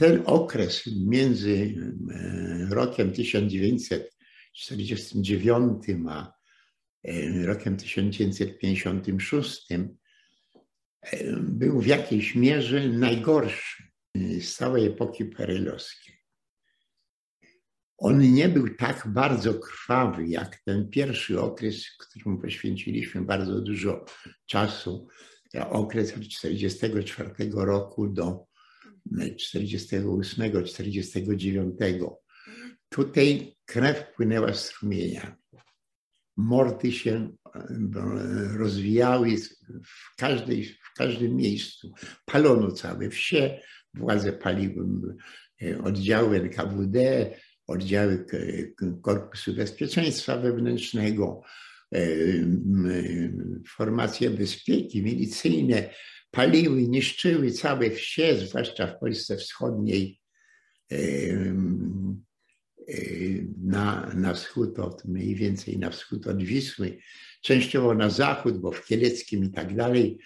ten okres między e, rokiem 1949 a e, rokiem 1956 był w jakiejś mierze najgorszy z całej epoki perelowskiej. On nie był tak bardzo krwawy jak ten pierwszy okres, któremu poświęciliśmy bardzo dużo czasu, okres od 1944 roku do 48, 49. Tutaj krew płynęła strumieniami. Mordy się rozwijały w, każdej, w każdym miejscu. Palono całe wsie, władze paliły oddziały NKWD, oddziały Korpusu Bezpieczeństwa Wewnętrznego, formacje bezpieki milicyjne, paliły, niszczyły całe wsie, zwłaszcza w Polsce Wschodniej, na, na wschód od, mniej więcej na wschód od Wisły, częściowo na zachód, bo w Kieleckim i tak dalej,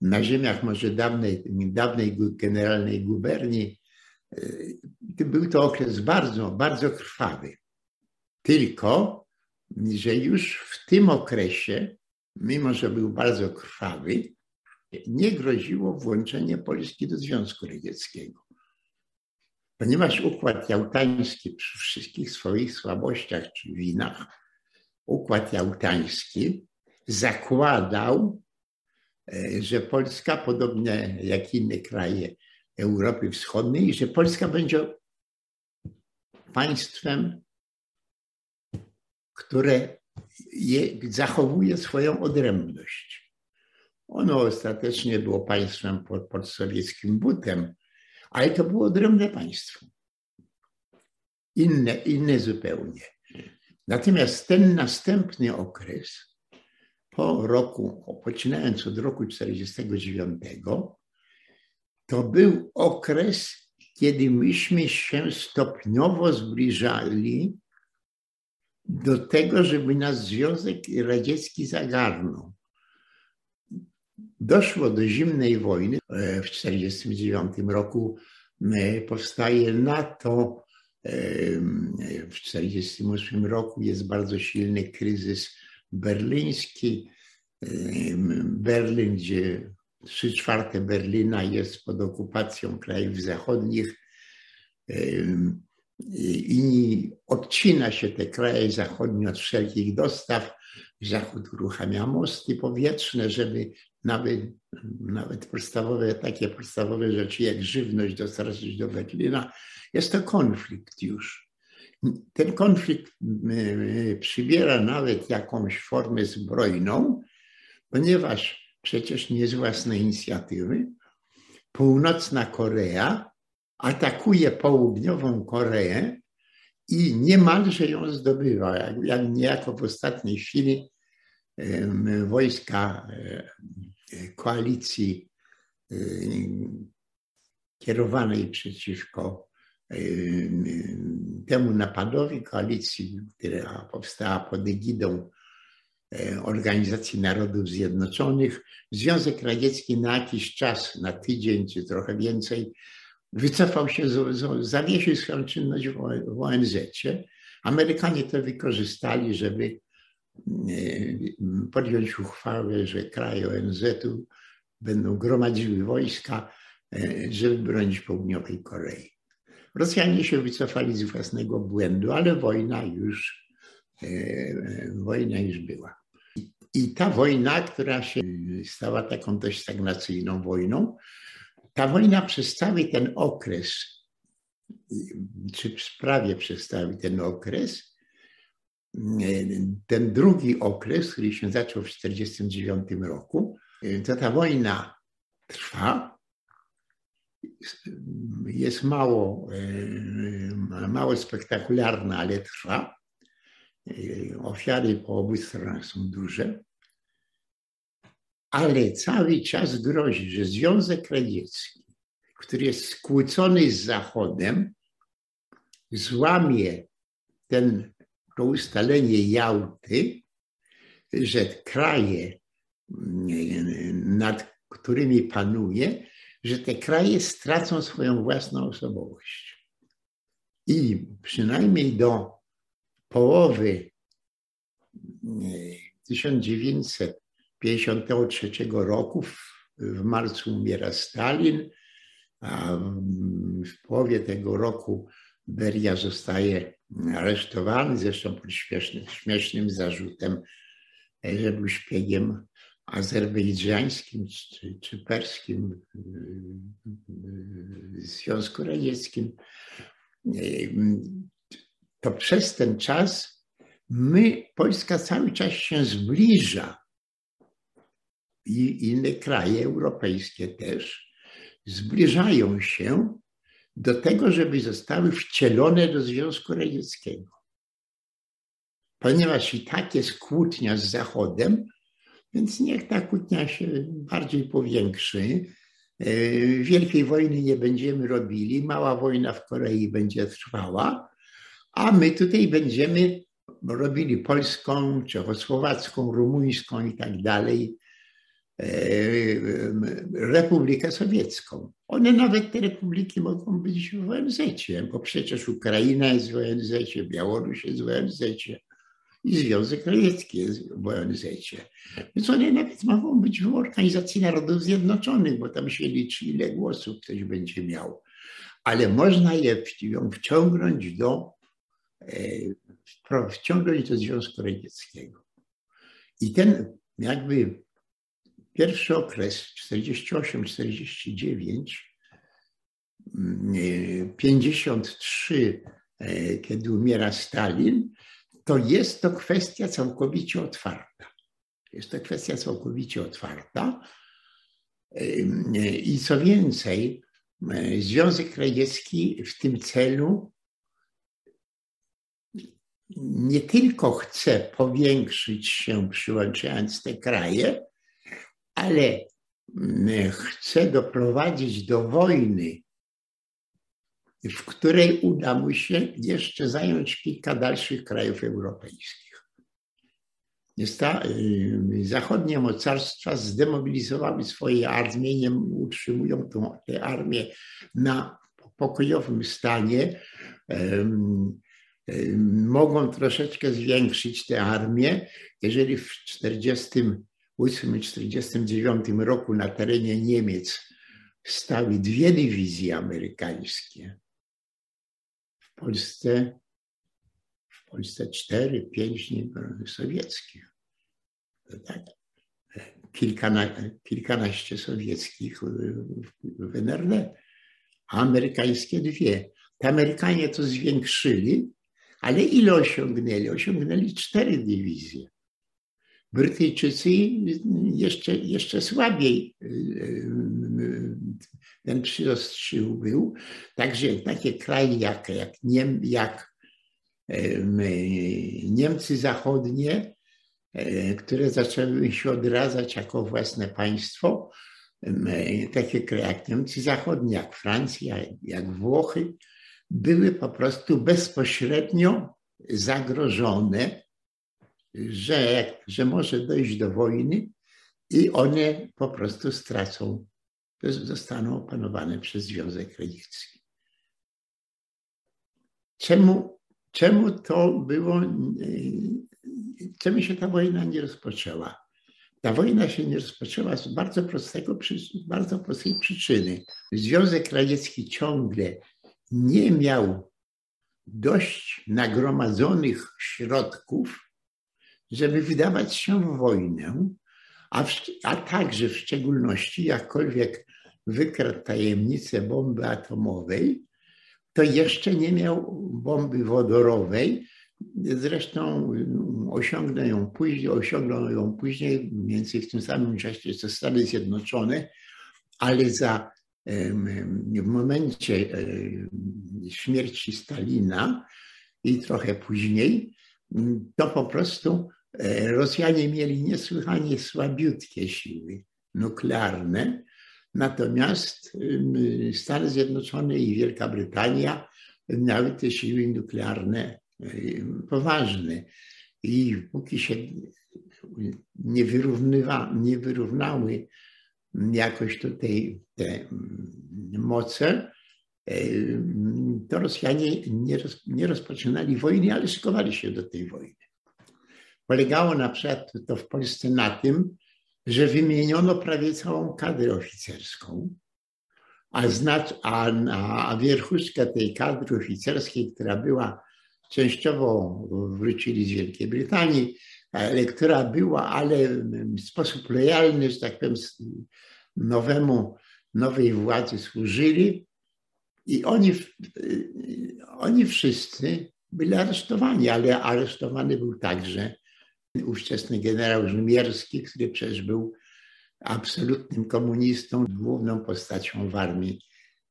na ziemiach może dawnej, dawnej generalnej guberni. Był to okres bardzo, bardzo krwawy. Tylko, że już w tym okresie, mimo że był bardzo krwawy, nie groziło włączenie Polski do Związku Radzieckiego. Ponieważ układ jałtański przy wszystkich swoich słabościach czy winach, układ jałtański zakładał, e, że Polska, podobnie jak inne kraje Europy Wschodniej, że Polska będzie państwem, które je, zachowuje swoją odrębność. Ono ostatecznie było państwem pod, pod sowieckim butem, ale to było odrębne państwo. Inne, inne zupełnie. Natomiast ten następny okres, po roku, poczynając od roku 1949, to był okres, kiedy myśmy się stopniowo zbliżali do tego, żeby nas Związek Radziecki zagarnął doszło do zimnej wojny. E, w 1949 roku e, powstaje NATO. E, w 1948 roku jest bardzo silny kryzys berliński. Berlin, gdzie trzy czwarte Berlina jest pod okupacją krajów zachodnich. I odcina się te kraje zachodnie od wszelkich dostaw. Zachód uruchamia mosty powietrzne, żeby nawet, nawet podstawowe, takie podstawowe rzeczy jak żywność dostarczyć do Berlina, jest to konflikt już. Ten konflikt przybiera nawet jakąś formę zbrojną, ponieważ przecież nie z własnej inicjatywy północna Korea atakuje południową Koreę i niemalże ją zdobywa, jak, jak niejako w ostatniej chwili wojska koalicji y, kierowanej przeciwko temu napadowi, koalicji, która powstała pod egidą Organizacji Narodów Zjednoczonych, Związek Radziecki na jakiś czas, na tydzień czy trochę więcej, wycofał się, zawiesił swoją czynność w ONZ. Amerykanie to wykorzystali, żeby podjąć uchwałę, że kraje ONZ-u będą gromadziły wojska, e, żeby bronić południowej Korei. Rosjanie się wycofali z własnego błędu, ale wojna już, e, wojna już była. I ta wojna, która się stała taką dość stagnacyjną wojną, ta wojna przez cały ten okres, czy prawie przez cały ten okres, ten drugi okres, który się zaczął w 1949 roku, to ta wojna trwa. Jest mało, mało spektakularna, ale trwa. Ofiary po obu stronach są duże. Ale cały czas grozi, że Związek Radziecki, który jest skłócony z Zachodem, złamie ten to ustalenie Jałty, że kraje, nad którymi panuje, że te kraje stracą swoją własną osobowość. I przynajmniej do połowy 1953 e, roku, w marcu umiera Stalin, a w połowie tego roku Beria zostaje aresztowany, zresztą pod śmiesznym, śmiesznym zarzutem, że był szpiegiem azerbejdżańskim czy, czy perskim Związku Radzieckim. To przez ten czas my, Polska cały czas się zbliża i inne kraje europejskie też zbliżają się do tego, żeby zostały wcielone do Związku Radzieckiego. Ponieważ i tak jest kłótnia z Zachodem, więc niech ta kłótnia się bardziej powiększy. E, wielkiej wojny nie będziemy robili, mała wojna w Korei będzie trwała, a my tutaj będziemy robili polską, czechosłowacką, rumuńską i tak dalej Republikę Sowiecką. One nawet te republiki mogą być w ONZ, bo przecież Ukraina jest w ONZ, Białoruś jest w ONZ i Związek Radziecki jest w ONZ. Więc one nawet mogą być w Organizacji Narodów Zjednoczonych, bo tam się liczy, ile głosów ktoś będzie miał. Ale można je ją wciągnąć do, e, wciągnąć do Związku Radzieckiego. I ten jakby Pierwszy okres 48-49, 53, mm, e, kiedy umiera Stalin, to jest to kwestia całkowicie otwarta. Jest to kwestia całkowicie otwarta. I co więcej, e, Związek Radziecki w tym celu nie tylko chce powiększyć się, przyłączając te kraje, ale chce doprowadzić do wojny, w której uda mu się jeszcze zająć kilka dalszych krajów europejskich. Y, zachodnie mocarstwa zdemobilizowały swoje armie, nie utrzymują tę armię na pokojowym stanie. Mogą troszeczkę zwiększyć tę armię. Jeżeli w 40 1949 roku na terenie Niemiec stały dwie dywizje amerykańskie. W Polsce, w Polsce cztery, pięć sowieckich. Tak. Kilkana, kilkanaście sowieckich w NRD, a amerykańskie dwie. Te Amerykanie to zwiększyli, ale ile osiągnęli? Osiągnęli cztery dywizje. Brytyjczycy jeszcze, jeszcze słabiej y, y, ten przyrost sił był. Także takie kraje jak, jak, Niem, jak Niemcy Zachodnie, które zaczęły się odradzać jako własne państwo, takie kraje jak Niemcy Zachodnie, jak Francja, jak Włochy, były po prostu bezpośrednio zagrożone że, że może dojść do wojny i one po prostu stracą, zostaną opanowane przez Związek Radziecki. Czemu, czemu to było, czemu się ta wojna nie rozpoczęła? Ta wojna się nie rozpoczęła z bardzo, prostego, bardzo prostej przyczyny. Związek Radziecki ciągle nie miał dość nagromadzonych środków, żeby wydawać się w wojnę, a, w, a także w szczególności jakkolwiek wykradł tajemnicę bomby atomowej, to jeszcze nie miał bomby wodorowej. Zresztą osiągnął ją później, osiągnął ją później, mniej więcej w tym samym czasie co Stany Zjednoczone, ale za w momencie śmierci Stalina i trochę później, to po prostu Rosjanie mieli niesłychanie słabiutkie siły nuklearne, natomiast Stany Zjednoczone i Wielka Brytania miały te siły nuklearne poważne. I póki się nie, wyrównywa, nie wyrównały jakoś tutaj te mm, moce, e, to Rosjanie nie, roz, nie rozpoczynali wojny, ale szykowali się do tej wojny. Polegało na przykład to w Polsce na tym, że wymieniono prawie całą kadrę oficerską, a, znacz, a, a wierchuszka tej kadry oficerskiej, która była częściowo wrócili z Wielkiej Brytanii, ale która była, ale w sposób lojalny, że tak powiem, nowemu, nowej władzy służyli i oni, oni wszyscy byli aresztowani, ale aresztowany był także ówczesny generał Żmierski, który przecież był absolutnym komunistą, główną postacią w armii,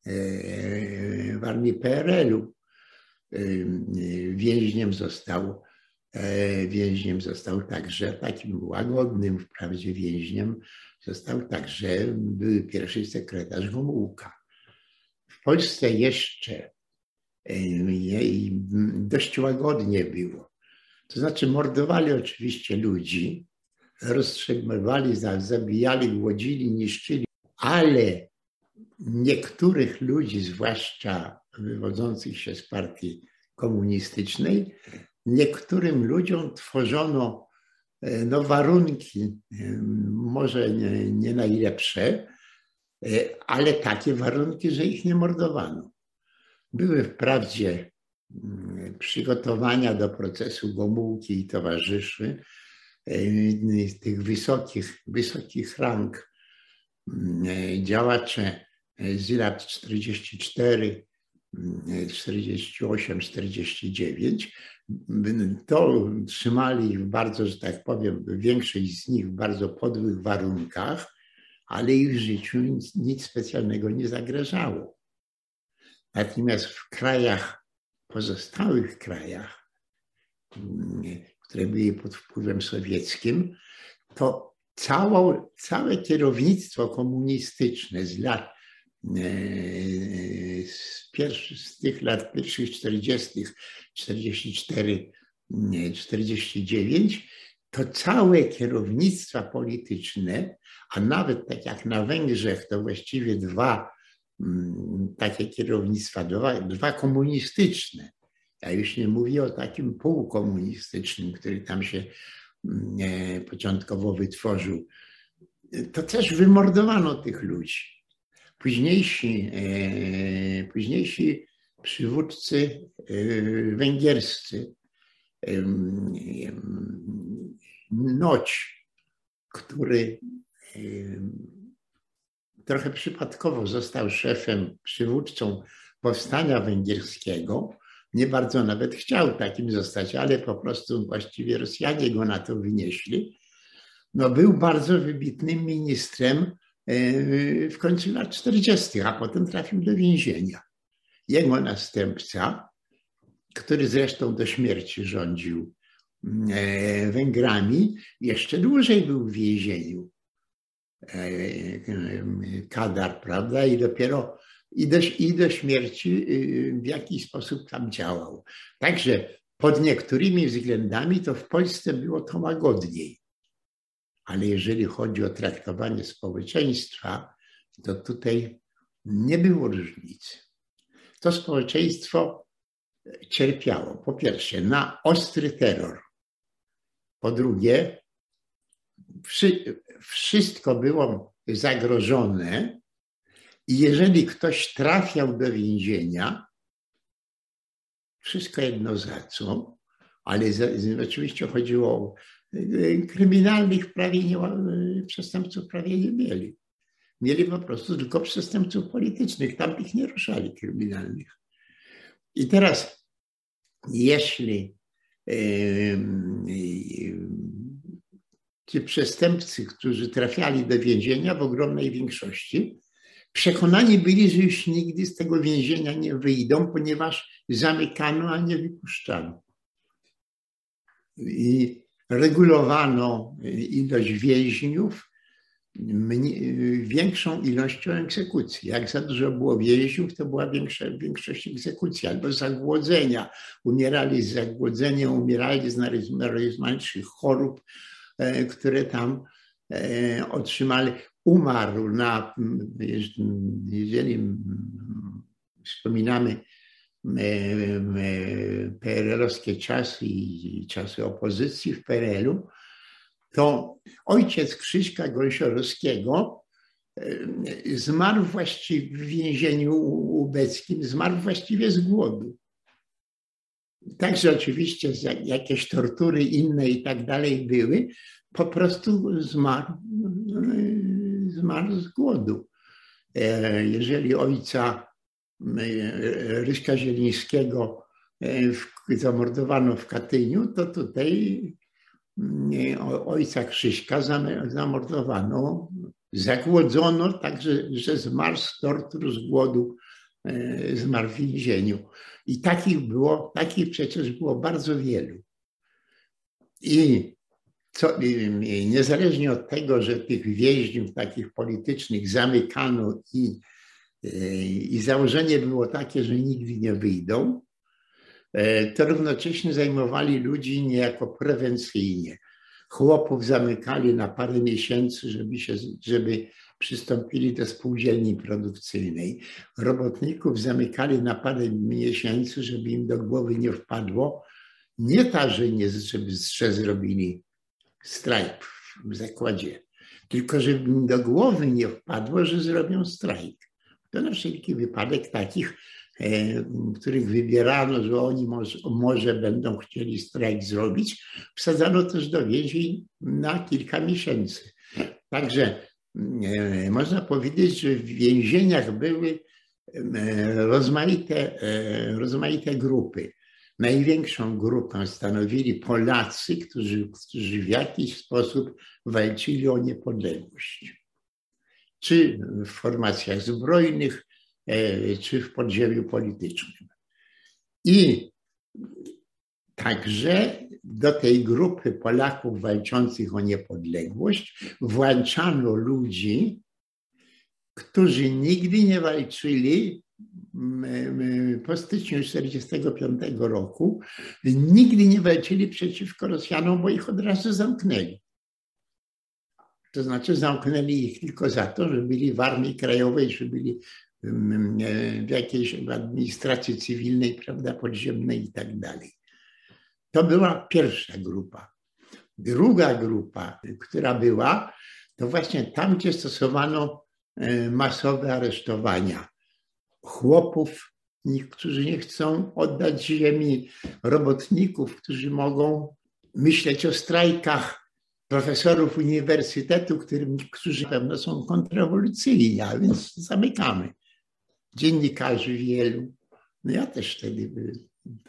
e, w armii PRL-u. E, więźniem został, e, więźniem został także takim łagodnym, wprawdzie więźniem, został także były pierwszy sekretarz Gomułka. W Polsce jeszcze dość łagodnie było. To znaczy mordowali oczywiście ludzi, rozstrzygywali, zabijali, głodzili, niszczyli, ale niektórych ludzi, zwłaszcza wywodzących się z partii komunistycznej, niektórym ludziom tworzono e, no, warunki, e, może nie, nie najlepsze, e, ale takie warunki, że ich nie mordowano. Były wprawdzie mm, przygotowania do procesu Gomułki i towarzyszy, tych wysokich, wysokich rang mm, działacze z lat 44, 48, 49, to trzymali w bardzo, że tak powiem, większość z nich w bardzo podłych warunkach, ale ich życiu nic, nic specjalnego nie zagrażało. Natomiast w krajach, pozostałych krajach, które były pod wpływem sowieckim, to całe, całe kierownictwo komunistyczne z lat e, z, pierwszych, z tych lat pierwszych 40., 44, 49, to całe kierownictwa polityczne, a nawet tak jak na Węgrzech, to właściwie dwa mm, takie kierownictwa, dwa, dwa komunistyczne, ja już nie mówię o takim półkomunistycznym, który tam się mm, e, początkowo wytworzył. To też wymordowano tych ludzi. Późniejsi, e, późniejsi przywódcy e, węgierscy, Noć, który trochę przypadkowo został szefem, przywódcą powstania węgierskiego, nie bardzo nawet chciał takim zostać, ale po prostu właściwie Rosjanie go na to wynieśli. No, był bardzo wybitnym ministrem e, w końcu lat 40., a potem trafił do więzienia. Jego następca, który zresztą do śmierci rządził e, Węgrami, jeszcze dłużej był w więzieniu. E, Kadar, prawda? I dopiero i do, i do śmierci y, w jakiś sposób tam działał. Także pod niektórymi względami to w Polsce było to łagodniej. Ale jeżeli chodzi o traktowanie społeczeństwa, to tutaj nie było różnicy. To społeczeństwo cierpiało po pierwsze na ostry terror, po drugie, wszystko było zagrożone i jeżeli ktoś trafiał do więzienia, wszystko jedno za co, ale za, oczywiście chodziło o y, kryminalnych prawie nie, y, przestępców prawie nie mieli. Mieli po prostu tylko przestępców politycznych, tam ich nie ruszali kryminalnych. I teraz, jeśli ci przestępcy, którzy trafiali do więzienia w ogromnej większości, Przekonani byli, że już nigdy z tego więzienia nie wyjdą, ponieważ zamykano, a nie wypuszczano. I regulowano ilość więźniów większą ilością egzekucji. Jak za dużo było więźniów, to była większa, większość egzekucji albo zagłodzenia. Umierali z zagłodzenia, umierali z najrozmaitszych chorób, które tam e, otrzymali. umarł na, jeżeli wspominamy PRL-owskie czasy i czasy opozycji w PRL-u, to ojciec Krzyśka Gąsiorowskiego zmarł właściwie w więzieniu ubeckim, zmarł właściwie z głodu. Także oczywiście jakieś tortury inne i tak dalej były, po prostu zmarł, zmarł z głodu. E, jeżeli ojca Ryśka Zielińskiego e, zamordowano w Katyniu, to tutaj ojca Krzyśka zamordowano, zagłodzono, także że zmarł z tortur, z głodu, e, zmarł w więzieniu. I takich było, takich przecież było bardzo wielu. I co, niezależnie od tego, że tych więźniów takich politycznych zamykano i, i założenie było takie, że nigdy nie wyjdą, e, to równocześnie zajmowali ludzi niejako prewencyjnie. Chłopów zamykali na parę miesięcy, żeby, się, żeby przystąpili do spółdzielni produkcyjnej. Robotników zamykali na parę miesięcy, żeby im do głowy nie wpadło. Nie ta, że, nie, żeby, że zrobili strajk w zakładzie, tylko żeby im do głowy nie wpadło, że zrobią strajk. To na wszelki wypadek takich, których wybierano, że oni może, będą chcieli strajk zrobić, wsadzano też do więzień na kilka miesięcy. Także e, można powiedzieć, że w więzieniach były e, rozmaite, rozmaite grupy. Największą grupę stanowili Polacy, którzy, którzy w jakiś sposób walczyli o niepodległość. Czy w formacjach zbrojnych, e, czy w podziemiu politycznym. I także do tej grupy Polaków walczących o niepodległość włączano ludzi, którzy nigdy nie walczyli po styczniu 1945 roku nigdy nie walczyli przeciwko Rosjanom, bo ich od razu zamknęli. To znaczy zamknęli ich tylko za to, że byli w armii krajowej, że byli w jakiejś administracji cywilnej, prawda, podziemnej i tak dalej. To była pierwsza grupa. Druga grupa, która była, to właśnie tam, gdzie stosowano e, masowe aresztowania chłopów, którzy nie chcą oddać ziemi, robotników, którzy mogą myśleć o strajkach, profesorów uniwersytetu, którzy pewno są kontrrewolucyjni, a więc zamykamy. Dziennikarzy wielu. No ja też wtedy,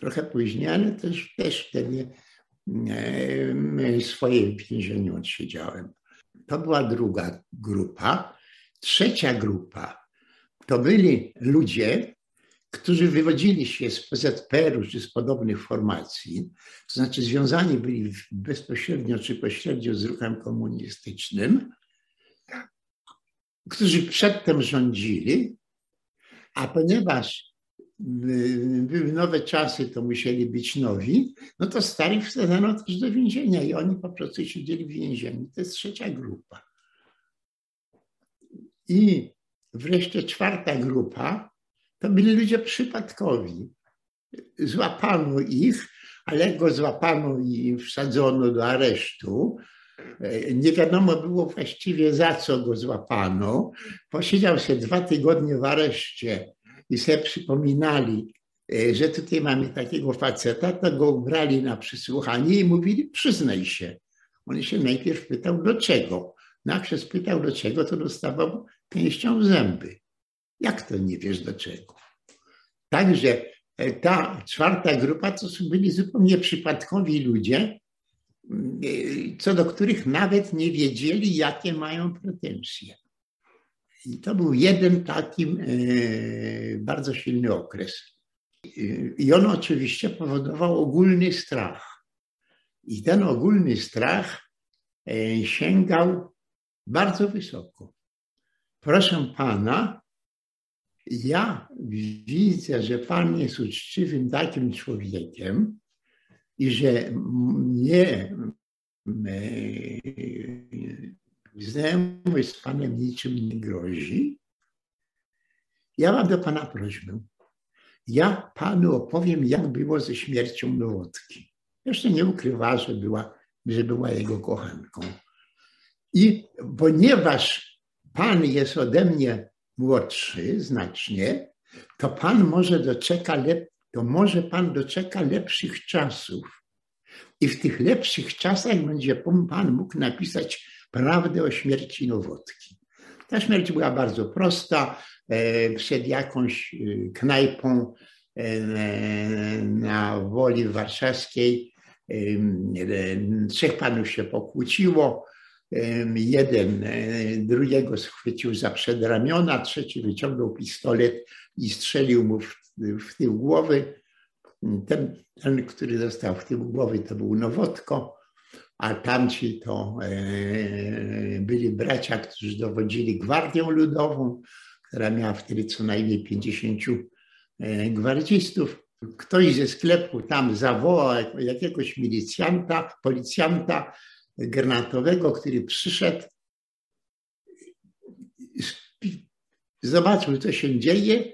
trochę później, ale też, też wtedy swoje w więzieniu odsiedziałem. To była druga grupa. Trzecia grupa to byli ludzie, którzy wywodzili się z PZPR-u czy z podobnych formacji, to znaczy związani byli bezpośrednio czy pośrednio z ruchem komunistycznym, którzy przedtem rządzili, a ponieważ były nowe czasy, to musieli być nowi, no to starych wsadzano też do więzienia i oni po prostu siedzieli w więzieniu. To jest trzecia grupa. I Wreszcie czwarta grupa to byli ludzie przypadkowi. Złapano ich, ale go złapano i wsadzono do aresztu. Nie wiadomo było właściwie za co go złapano. Posiedział się dwa tygodnie w areszcie i sobie przypominali, że tutaj mamy takiego faceta, to go ubrali na przysłuchanie i mówili, przyznaj się. On się najpierw pytał, do czego. No jak się spytał, do czego, to dostawał pięścią w zęby. Jak to nie wiesz do czego? Także e, ta czwarta grupa to byli zupełnie przypadkowi ludzie, e, co do których nawet nie wiedzieli, jakie mają pretensje. I to był jeden taki e, bardzo silny okres. I on oczywiście powodował ogólny strach. I ten ogólny strach sięgał bardzo wysoko. Proszę pana, ja widzę, że pan jest uczciwym takim człowiekiem i że nie znajomość z Panem niczym nie grozi, ja mam do Pana prośbę. Ja Panu opowiem, jak było ze śmiercią Nowotki. Jeszcze nie ukrywa, że była, że była jego kochanką. I ponieważ Pan jest ode mnie młodszy znacznie, to Pan może doczeka, lep, to może Pan doczeka lepszych czasów. I w tych lepszych czasach będzie Pan mógł napisać prawdę o śmierci Nowotki. Ta śmierć była bardzo prosta. E, przed jakąś e, knajpą e, na woli warszawskiej trzech panów się pokłóciło. Jeden drugiego schwycił za przedramiona, trzeci wyciągnął pistolet i strzelił mu w, w tył głowy. Ten, ten, który został w tył głowy, to był Nowotko, a tamci to byli bracia, którzy dowodzili Gwardią Ludową, która miała wtedy co najmniej 50 gwardzistów. Ktoś ze sklepu tam zawołał jakiegoś milicjanta, policjanta granatowego, który przyszedł, zobaczył, co się dzieje,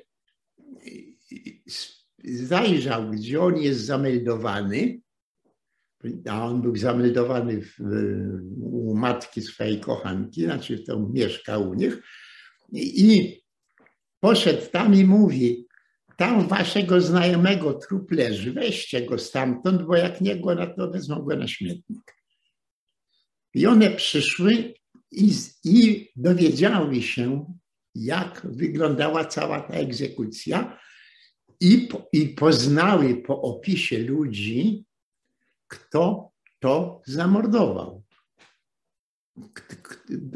zajrzał, gdzie on jest zameldowany, a on był zameldowany w, u matki swojej kochanki, znaczy to mieszkał u nich, i poszedł tam i mówi, tam waszego znajomego trup leży, weźcie go stamtąd, bo jak nie go, to wezmą go na śmietnik. I one przyszły i, i dowiedziały się, jak wyglądała cała ta egzekucja i, i poznały po opisie ludzi, kto to zamordował.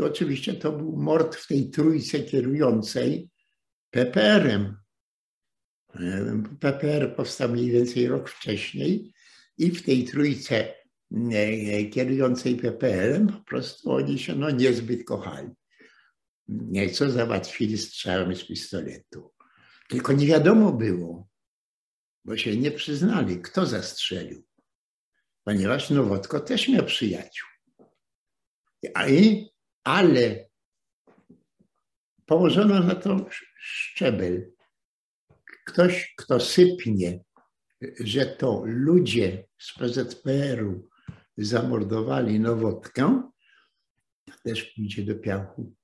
Oczywiście to był mord w tej trójce kierującej PPR-em. PPR powstał mniej więcej rok wcześniej i w tej trójce e, kierującej PPR-em po prostu oni się no, niezbyt kochali. Nieco załatwili strzałem z pistoletu. Tylko nie wiadomo było, bo się nie przyznali, kto zastrzelił. Ponieważ Nowotko też miał przyjaciół. Ale położono na to szczebel. Ktoś, kto sypnie, że to ludzie z PZPR-u zamordowali Nowotkę, też pójdzie do piachu.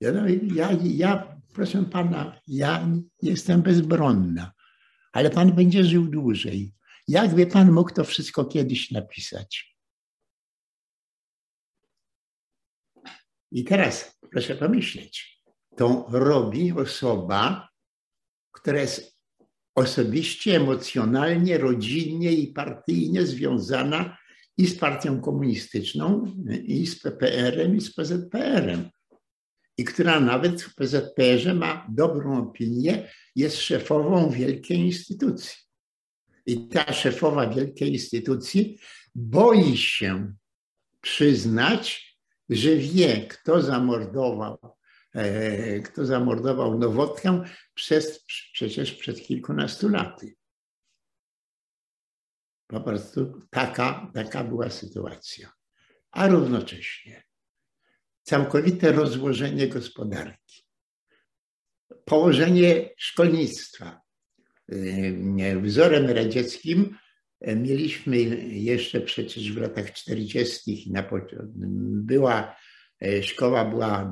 Ja, no, ja, ja, proszę pana, ja jestem bezbronna, ale pan będzie żył dłużej. Jakby pan mógł to wszystko kiedyś napisać? I teraz proszę pomyśleć, to robi osoba, która jest osobiście, emocjonalnie, rodzinnie i partyjnie związana i z partią komunistyczną, i z PPR-em, i z PZPR-em. I która nawet w PZPR-ze ma dobrą opinię, jest szefową wielkiej instytucji. I ta szefowa wielkiej instytucji boi się przyznać, że wie, kto zamordował, e, kto zamordował Nowotkę przez, przecież przed kilkunastu laty. Po prostu taka, taka była sytuacja. A równocześnie całkowite rozłożenie gospodarki, położenie szkolnictwa. E, wzorem radzieckim Mieliśmy jeszcze przecież w latach 40. Na, była e, szkoła była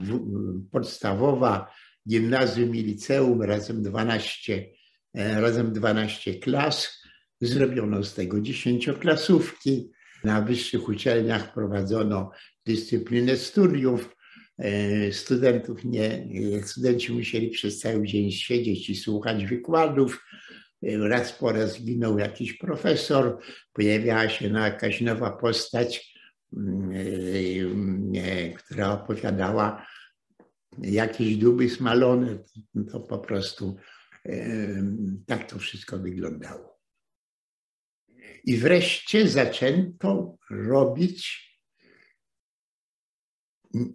podstawowa, gimnazjum i liceum, razem 12, e, razem 12 klas. Zrobiono z tego dziesięcioklasówki. Na wyższych uczelniach prowadzono dyscyplinę studiów. E, studentów nie, studenci musieli przez cały dzień siedzieć i słuchać wykładów raz po raz ginął jakiś profesor, pojawiała się jakaś nowa postać, mm, e, która opowiadała jakieś duby smalone, to po prostu e, tak to wszystko wyglądało. I wreszcie zaczęto robić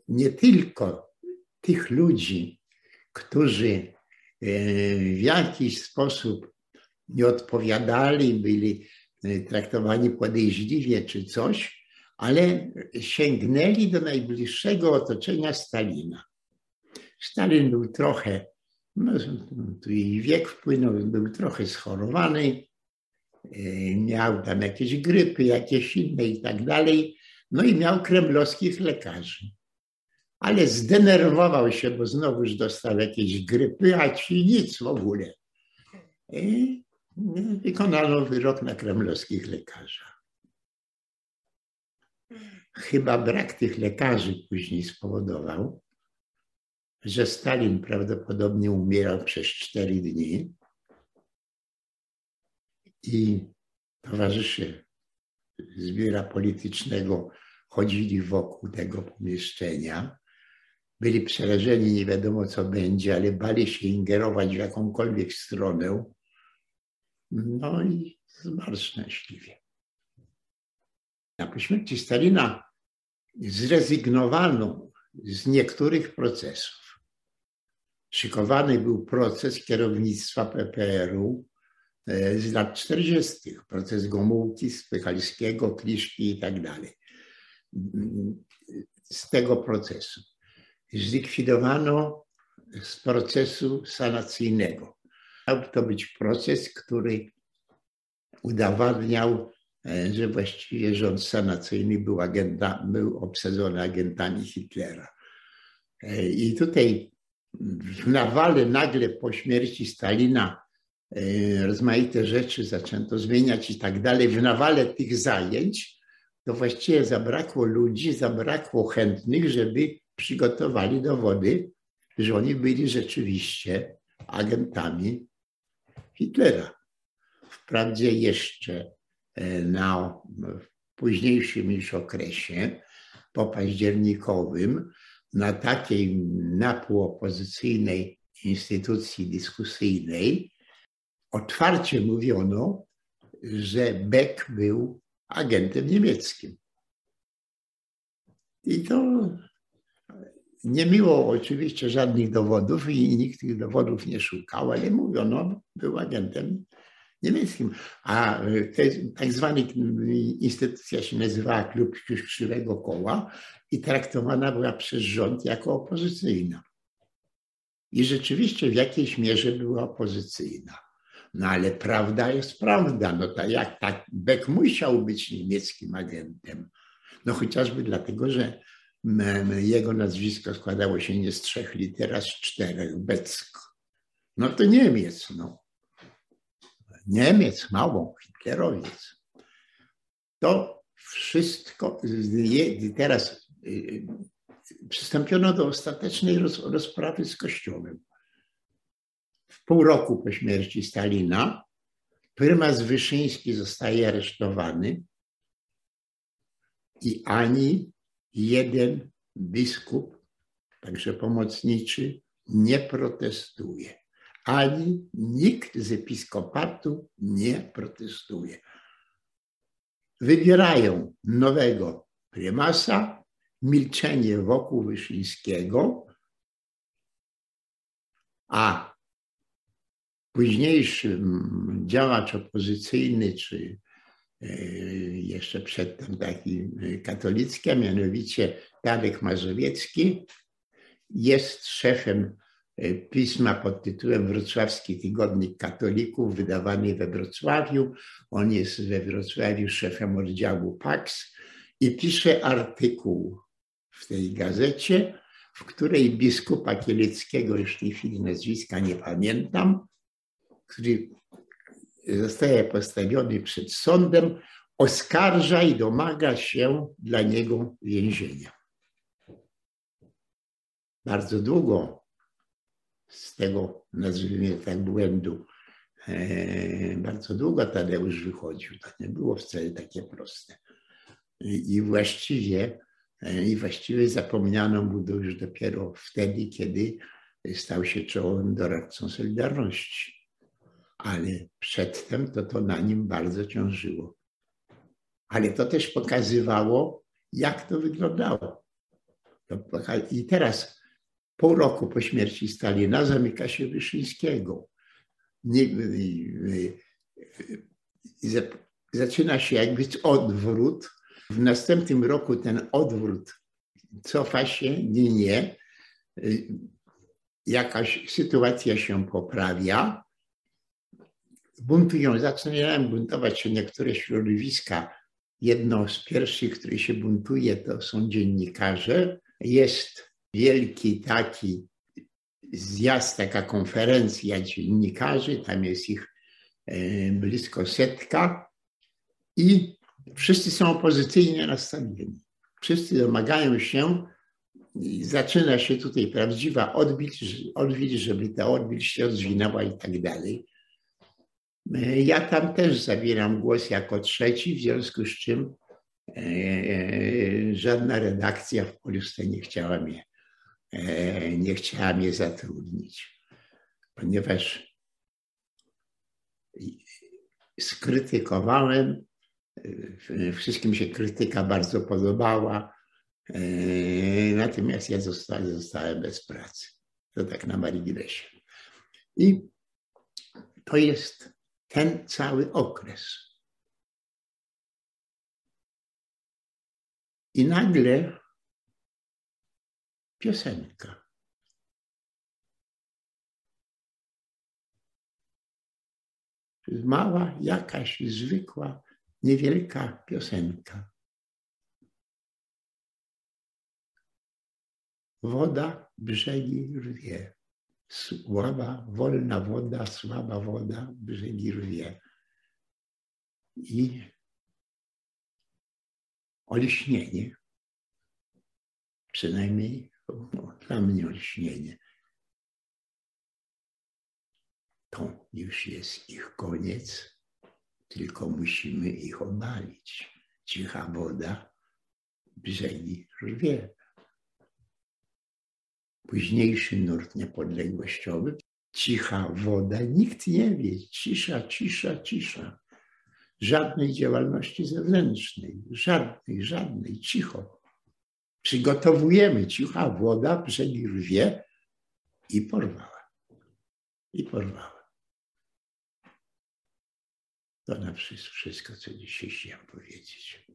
nie tylko tych ludzi, którzy e, w jakiś sposób nie odpowiadali, byli e, traktowani podejrzliwie czy coś, ale sięgnęli do najbliższego otoczenia Stalina. Stalin był trochę, no, tu i wiek wpłynął, był trochę schorowany, e, miał tam jakieś grypy, jakieś inne i tak dalej. No i miał kremlowskich lekarzy. Ale zdenerwował się, bo znowuż dostał jakieś grypy, a ci nic w ogóle. I wykonano wyrok na kremlowskich lekarzach. Chyba brak tych lekarzy później spowodował, że Stalin prawdopodobnie umierał przez cztery dni i towarzysze z biura politycznego chodzili wokół tego pomieszczenia. Byli przerażeni, nie wiadomo co będzie, ale bali się ingerować w jakąkolwiek stronę. No i zmarł szczęśliwie. Na po śmierci Stalina zrezygnowano z niektórych procesów. Szykowany był proces kierownictwa PPR-u e, z lat 40., proces Gomułki, Spychalskiego, Kliszki i tak dalej. Z tego procesu zlikwidowano z procesu sanacyjnego. Miał to być proces, który udowadniał E, że właściwie rząd sanacyjny był, agenta, był obsadzony agentami Hitlera. E, I tutaj w nawale nagle po śmierci Stalina e, rozmaite rzeczy zaczęto zmieniać i tak dalej. W nawale tych zajęć to właściwie zabrakło ludzi, zabrakło chętnych, żeby przygotowali dowody, że oni byli rzeczywiście agentami Hitlera. Wprawdzie jeszcze E, na późniejszym już okresie, po październikowym, na takiej napółopozycyjnej instytucji dyskusyjnej otwarcie mówiono, że Beck był agentem niemieckim. I to nie było oczywiście żadnych dowodów i nikt tych dowodów nie szukał, ale mówiono, był agentem niemieckim. A e, tak zwany instytucja się nazywała Klub Krzywego Koła i traktowana była przez rząd jako opozycyjna. I rzeczywiście w jakiejś mierze była opozycyjna. No ale prawda jest prawda. No tak jak tak Beck musiał być niemieckim agentem. No chociażby dlatego, że jego nazwisko składało się nie z trzech liter, a z czterech. Beck. No to Niemiec. No. Niemiec, mało, Hitlerowiec. To wszystko, teraz y, przystąpiono do ostatecznej rozprawy z Kościołem. W pół roku po śmierci Stalina prymas Wyszyński zostaje aresztowany i ani jeden biskup, także pomocniczy, nie protestuje ani nikt z episkopatu nie protestuje. Wybierają nowego prymasa, milczenie wokół Wyszyńskiego, a późniejszy działacz opozycyjny, czy jeszcze przedtem taki katolicki, a mianowicie Tadek Mazowiecki, jest szefem E, pisma pod tytułem Wrocławski Tygodnik Katolików, wydawany we Wrocławiu. On jest we Wrocławiu szefem oddziału PAX i pisze artykuł w tej gazecie, w której biskupa Kieleckiego, już w tej chwili nazwiska nie pamiętam, który zostaje postawiony przed sądem, oskarża i domaga się dla niego więzienia. Bardzo długo z tego, nazwijmy tak, błędu. E, bardzo długo Tadeusz wychodził. To nie było wcale takie proste. I właściwie, e, i właściwie zapomniano mu już dopiero wtedy, kiedy stał się czołowym doradcą Solidarności. Ale przedtem to to na nim bardzo ciążyło. Ale to też pokazywało, jak to wyglądało. I teraz Pół roku po śmierci Stalina zamyka się Wyszyńskiego. Nie, zaczyna się jakby odwrót w następnym roku ten odwrót cofa się, nie, nie. Jakaś sytuacja się poprawia. Buntują, zaczynają buntować się niektóre środowiska. Jedno z pierwszych, które się buntuje, to są dziennikarze. Jest wielki taki zjazd, taka konferencja dziennikarzy, tam jest ich e, blisko setka i wszyscy są opozycyjnie nastawieni. Wszyscy domagają się zaczyna się tutaj prawdziwa odwilż, żeby ta odwilż się rozwinęła i tak dalej. E, ja tam też zabieram głos jako trzeci, w związku z czym e, żadna redakcja w Polsce nie chciała mnie E, nie chciała mnie zatrudnić, ponieważ skrytykowałem, e, wszystkim się krytyka bardzo podobała, e, natomiast ja zostałem, zostałem bez pracy. To tak na marginesie. I to jest ten cały okres. I nagle piosenka. Mała, jakaś zwykła, niewielka piosenka. Woda brzegi rwie. Słaba, wolna woda, słaba woda, brzegi rwie. I olśnienie, przynajmniej dla mnie olśnienie. To już jest ich koniec, tylko musimy ich obalić. Cicha woda brzegi rwie. Późniejszy nurt niepodległościowy, cicha woda, nikt nie wie, cisza, cisza, cisza. Żadnej działalności zewnętrznej, żadnej, żadnej, cicho przygotowujemy cicha woda, brzegi rwie i porwała. I porwała. To na wszystko, co dzisiaj chciałem powiedzieć.